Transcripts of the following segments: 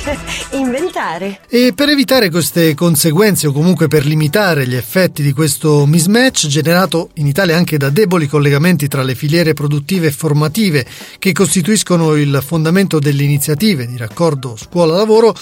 inventare. E per evitare queste conseguenze o comunque per limitare gli effetti di questo mismatch generato in Italia anche da deboli collegamenti tra le filiere produttive e formative che costituiscono il fondamento delle iniziative di raccordo scuola-lavoro,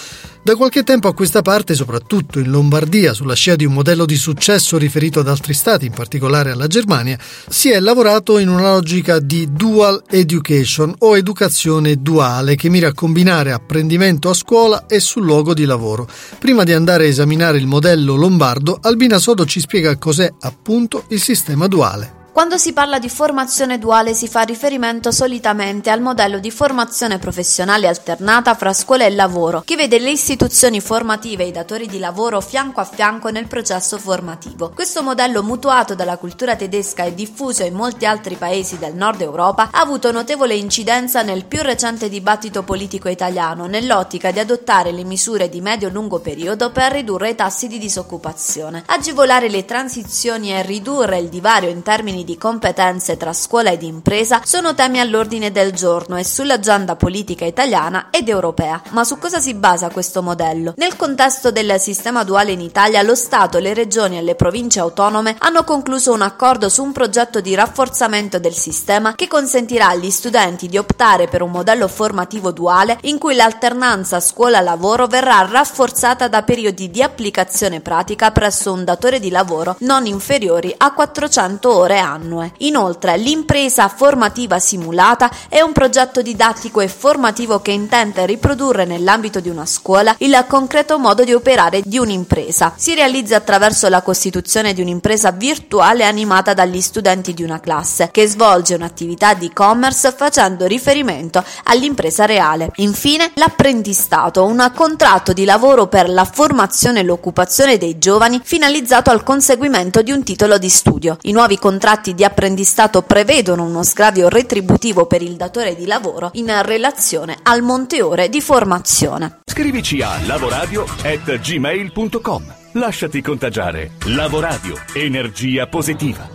da qualche tempo a questa parte, soprattutto in Lombardia, sulla scia di un modello di successo riferito ad altri stati, in particolare alla Germania, si è lavorato in una logica di dual education o educazione duale che mira a combinare apprendimento a scuola e sul luogo di lavoro. Prima di andare a esaminare il modello lombardo, Albina Sodo ci spiega cos'è appunto il sistema duale. Quando si parla di formazione duale si fa riferimento solitamente al modello di formazione professionale alternata fra scuola e lavoro, che vede le istituzioni formative e i datori di lavoro fianco a fianco nel processo formativo. Questo modello mutuato dalla cultura tedesca e diffuso in molti altri paesi del nord Europa ha avuto notevole incidenza nel più recente dibattito politico italiano nell'ottica di adottare le misure di medio-lungo periodo per ridurre i tassi di disoccupazione, agevolare le transizioni e ridurre il divario in termini di competenze tra scuola ed impresa sono temi all'ordine del giorno e sull'agenda politica italiana ed europea. Ma su cosa si basa questo modello? Nel contesto del sistema duale in Italia, lo Stato, le regioni e le province autonome hanno concluso un accordo su un progetto di rafforzamento del sistema che consentirà agli studenti di optare per un modello formativo duale in cui l'alternanza scuola-lavoro verrà rafforzata da periodi di applicazione pratica presso un datore di lavoro non inferiori a 400 ore annue annue. Inoltre, l'impresa formativa simulata è un progetto didattico e formativo che intende riprodurre nell'ambito di una scuola il concreto modo di operare di un'impresa. Si realizza attraverso la costituzione di un'impresa virtuale animata dagli studenti di una classe, che svolge un'attività di e-commerce facendo riferimento all'impresa reale. Infine, l'apprendistato, un contratto di lavoro per la formazione e l'occupazione dei giovani finalizzato al conseguimento di un titolo di studio. I nuovi contratti contratti di apprendistato prevedono uno sgravio retributivo per il datore di lavoro in relazione al monte ore di formazione. Scrivici a lavoradio@gmail.com. Lasciati contagiare. Lavoradio, energia positiva.